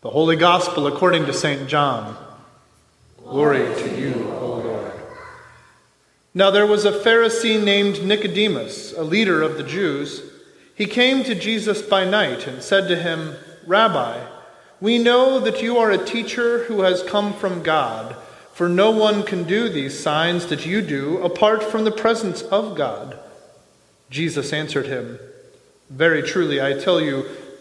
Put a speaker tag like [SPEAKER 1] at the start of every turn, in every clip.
[SPEAKER 1] The Holy Gospel according to St. John. Glory to you, O Lord. Now there was a Pharisee named Nicodemus, a leader of the Jews. He came to Jesus by night and said to him, Rabbi, we know that you are a teacher who has come from God, for no one can do these signs that you do apart from the presence of God. Jesus answered him, Very truly, I tell you,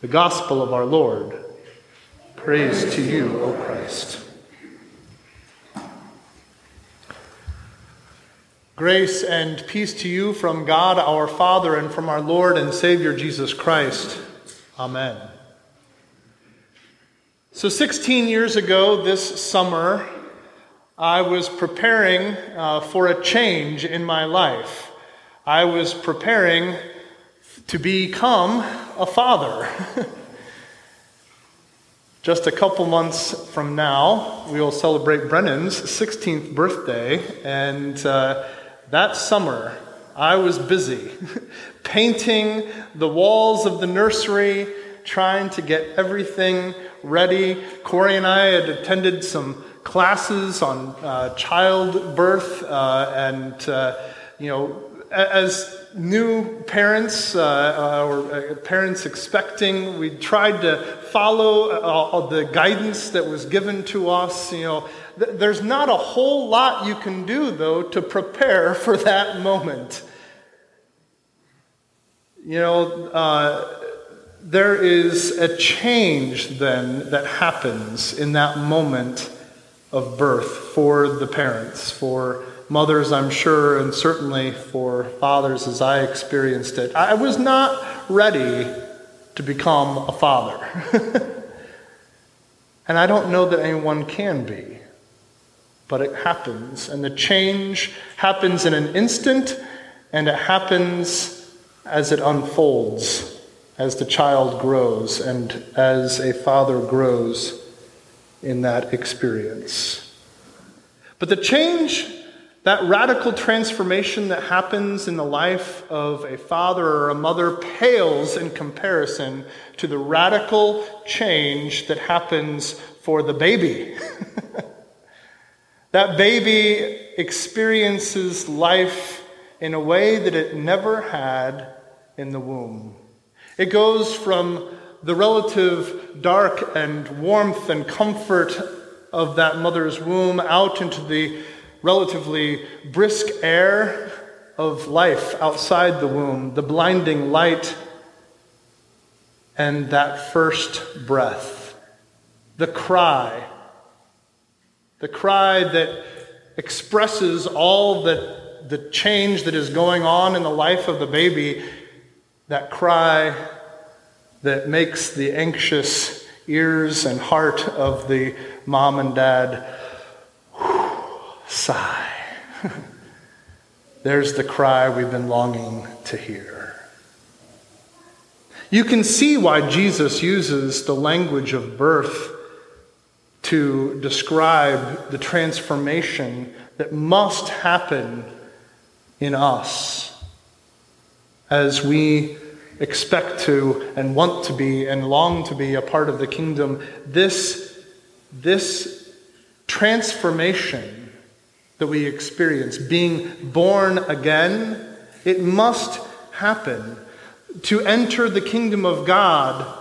[SPEAKER 1] The Gospel of our Lord. Praise to you, O Christ. Grace and peace to you from God our Father and from our Lord and Savior Jesus Christ. Amen. So, 16 years ago this summer, I was preparing uh, for a change in my life. I was preparing to become a father. Just a couple months from now, we will celebrate Brennan's 16th birthday, and uh, that summer, I was busy painting the walls of the nursery, trying to get everything ready. Corey and I had attended some classes on uh, childbirth, uh, and uh, you know, as new parents uh, uh, or uh, parents expecting, we tried to follow uh, the guidance that was given to us. You know, th- there's not a whole lot you can do though to prepare for that moment. You know, uh, there is a change then that happens in that moment of birth for the parents, for mothers, I'm sure, and certainly for fathers as I experienced it. I was not ready to become a father. and I don't know that anyone can be. But it happens, and the change happens in an instant, and it happens as it unfolds, as the child grows, and as a father grows in that experience. But the change that radical transformation that happens in the life of a father or a mother pales in comparison to the radical change that happens for the baby. that baby experiences life in a way that it never had in the womb. It goes from the relative dark and warmth and comfort of that mother's womb out into the relatively brisk air of life outside the womb, the blinding light, and that first breath, the cry, the cry that expresses all that the change that is going on in the life of the baby, that cry that makes the anxious ears and heart of the mom and dad sigh. There's the cry we've been longing to hear. You can see why Jesus uses the language of birth to describe the transformation that must happen in us as we expect to and want to be and long to be a part of the kingdom. This, this transformation that we experience, being born again, it must happen. To enter the kingdom of God,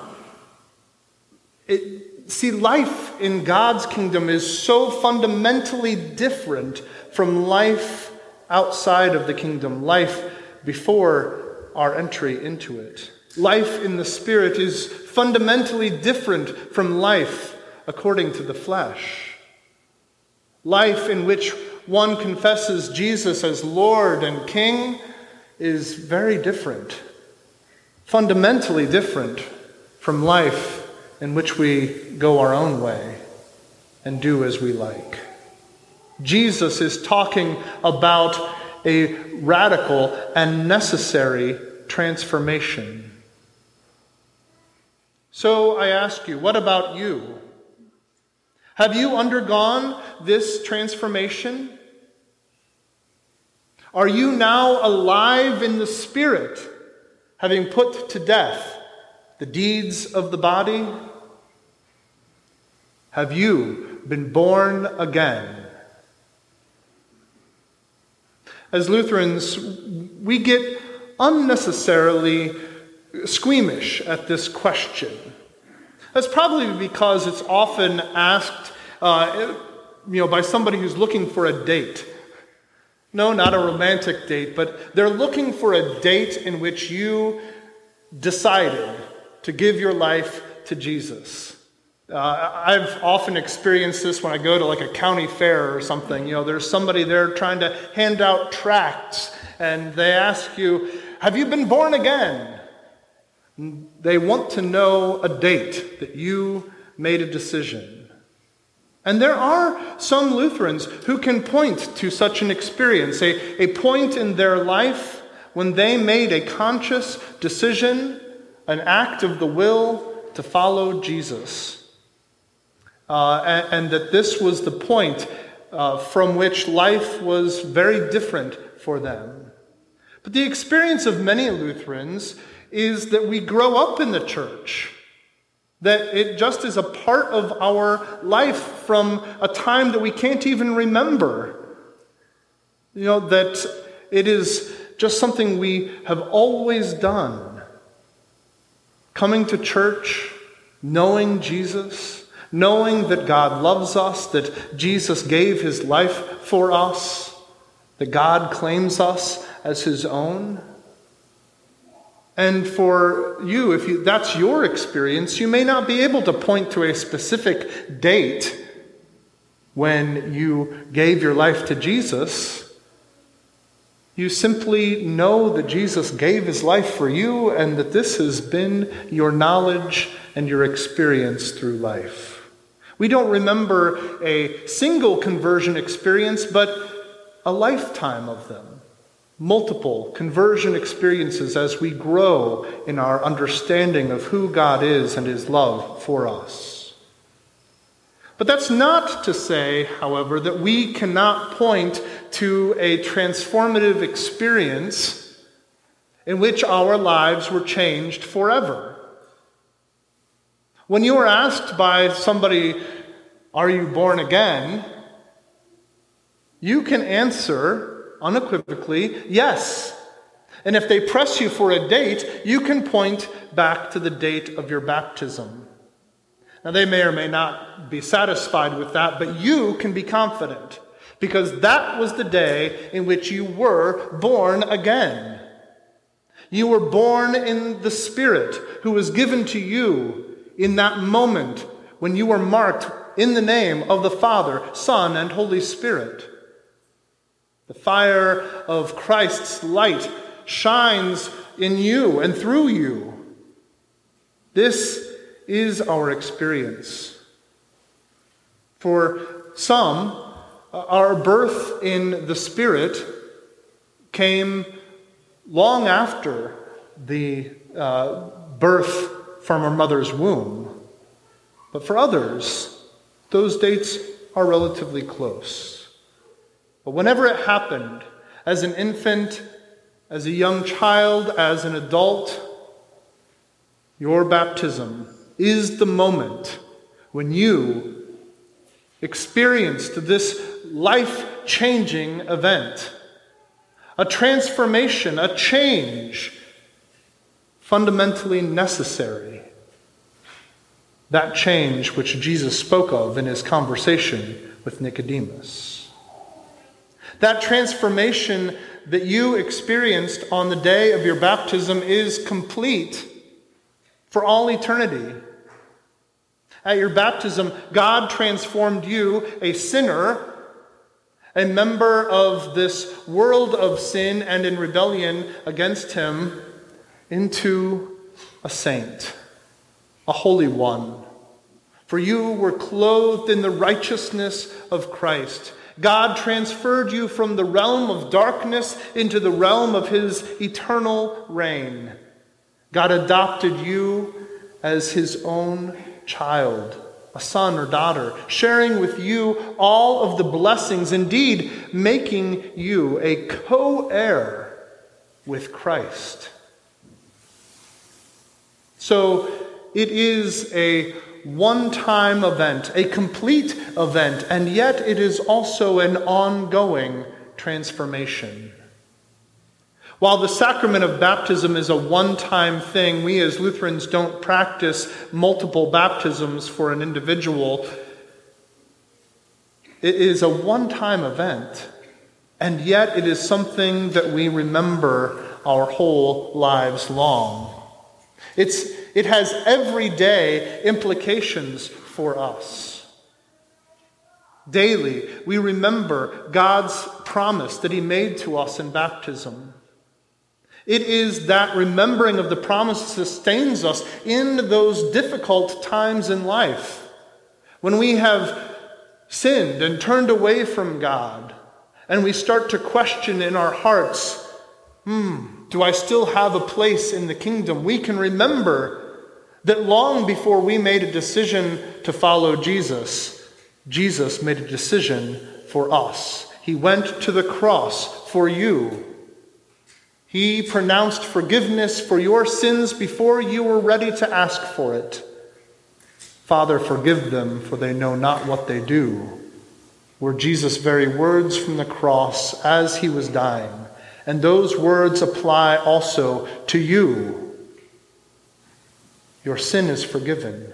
[SPEAKER 1] it, see, life in God's kingdom is so fundamentally different from life outside of the kingdom, life before our entry into it. Life in the Spirit is fundamentally different from life according to the flesh. Life in which one confesses Jesus as Lord and King is very different, fundamentally different from life in which we go our own way and do as we like. Jesus is talking about a radical and necessary transformation. So I ask you, what about you? Have you undergone this transformation? Are you now alive in the Spirit, having put to death the deeds of the body? Have you been born again? As Lutherans, we get unnecessarily squeamish at this question. That's probably because it's often asked uh, you know, by somebody who's looking for a date. No, not a romantic date, but they're looking for a date in which you decided to give your life to Jesus. Uh, I've often experienced this when I go to like a county fair or something. You know, there's somebody there trying to hand out tracts, and they ask you, Have you been born again? They want to know a date that you made a decision. And there are some Lutherans who can point to such an experience, a, a point in their life when they made a conscious decision, an act of the will to follow Jesus. Uh, and, and, that this was the point uh, from which life was very different for them. But the experience of many Lutherans is that we grow up in the church. That it just is a part of our life from a time that we can't even remember. You know, that it is just something we have always done. Coming to church, knowing Jesus, knowing that God loves us, that Jesus gave his life for us, that God claims us as his own. And for you, if you, that's your experience, you may not be able to point to a specific date when you gave your life to Jesus. You simply know that Jesus gave his life for you and that this has been your knowledge and your experience through life. We don't remember a single conversion experience, but a lifetime of them multiple conversion experiences as we grow in our understanding of who God is and his love for us. But that's not to say, however, that we cannot point to a transformative experience in which our lives were changed forever. When you are asked by somebody, Are you born again? you can answer unequivocally, yes. And if they press you for a date, you can point back to the date of your baptism. Now, they may or may not be satisfied with that, but you can be confident because that was the day in which you were born again. You were born in the Spirit who was given to you in that moment when you were marked in the name of the Father, Son, and Holy Spirit. The fire of Christ's light shines in you and through you. This is our experience. For some, our birth in the Spirit came long after the uh, birth from our mother's womb. But for others, those dates are relatively close. But whenever it happened, as an infant, as a young child, as an adult, your baptism is the moment when you experienced this life changing event, a transformation, a change fundamentally necessary. That change which Jesus spoke of in his conversation with Nicodemus. That transformation that you experienced on the day of your baptism is complete for all eternity. At your baptism, God transformed you, a sinner, a member of this world of sin and in rebellion against Him, into a saint, a holy one. For you were clothed in the righteousness of Christ. God transferred you from the realm of darkness into the realm of His eternal reign. God adopted you as His own child, a son or daughter, sharing with you all of the blessings, indeed, making you a co heir with Christ. So it is a one time event, a complete event, and yet it is also an ongoing transformation. While the sacrament of baptism is a one time thing, we as Lutherans don't practice multiple baptisms for an individual. It is a one time event, and yet it is something that we remember our whole lives long. It's, it has everyday implications for us. Daily, we remember God's promise that He made to us in baptism. It is that remembering of the promise sustains us in those difficult times in life when we have sinned and turned away from God and we start to question in our hearts, hmm, do I still have a place in the kingdom? We can remember that long before we made a decision to follow Jesus, Jesus made a decision for us. He went to the cross for you he pronounced forgiveness for your sins before you were ready to ask for it. Father, forgive them, for they know not what they do, were Jesus' very words from the cross as he was dying. And those words apply also to you. Your sin is forgiven.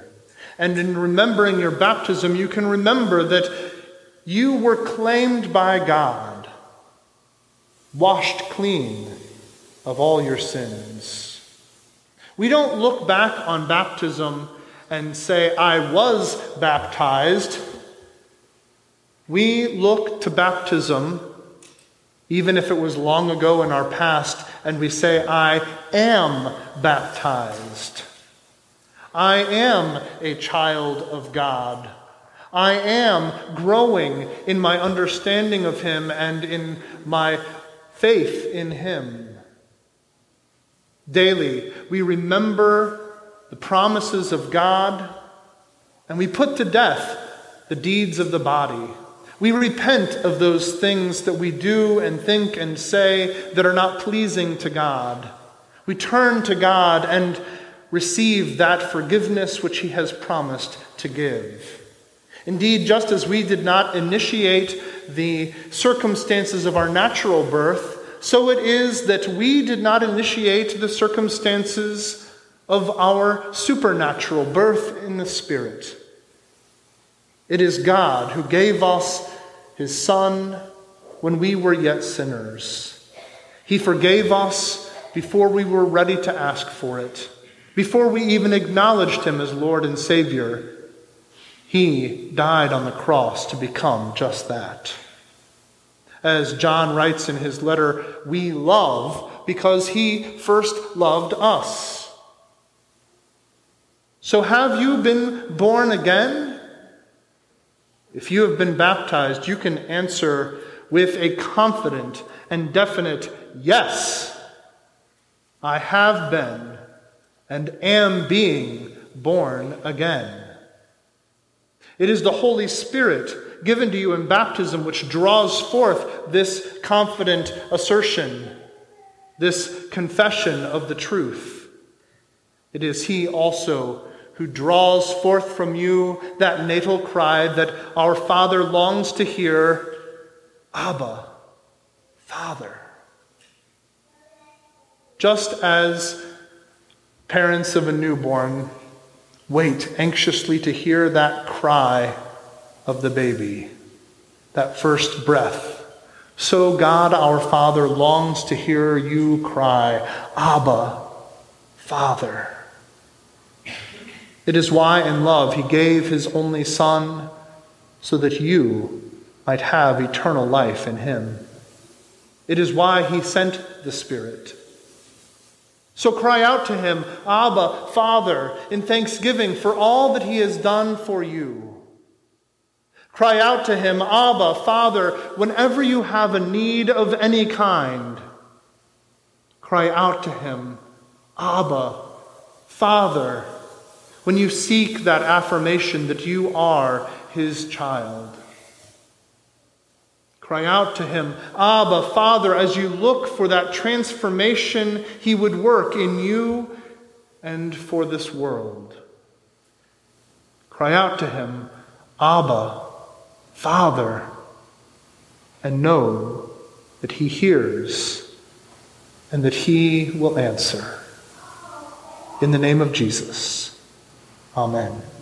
[SPEAKER 1] And in remembering your baptism, you can remember that you were claimed by God, washed clean of all your sins. We don't look back on baptism and say, I was baptized. We look to baptism, even if it was long ago in our past, and we say, I am baptized. I am a child of God. I am growing in my understanding of Him and in my faith in Him. Daily, we remember the promises of God and we put to death the deeds of the body. We repent of those things that we do and think and say that are not pleasing to God. We turn to God and receive that forgiveness which He has promised to give. Indeed, just as we did not initiate the circumstances of our natural birth, so it is that we did not initiate the circumstances of our supernatural birth in the Spirit. It is God who gave us his Son when we were yet sinners. He forgave us before we were ready to ask for it, before we even acknowledged him as Lord and Savior. He died on the cross to become just that. As John writes in his letter, we love because he first loved us. So, have you been born again? If you have been baptized, you can answer with a confident and definite yes. I have been and am being born again. It is the Holy Spirit given to you in baptism which draws forth this confident assertion, this confession of the truth. It is He also who draws forth from you that natal cry that our Father longs to hear Abba, Father. Just as parents of a newborn wait anxiously to hear that cry of the baby, that first breath, so God our Father longs to hear you cry, Abba, Father. It is why, in love, he gave his only Son so that you might have eternal life in him. It is why he sent the Spirit. So cry out to him, Abba, Father, in thanksgiving for all that he has done for you. Cry out to him, Abba, Father, whenever you have a need of any kind. Cry out to him, Abba, Father, when you seek that affirmation that you are his child. Cry out to him, Abba, Father, as you look for that transformation he would work in you and for this world. Cry out to him, Abba, Father, and know that he hears and that he will answer. In the name of Jesus. Amen.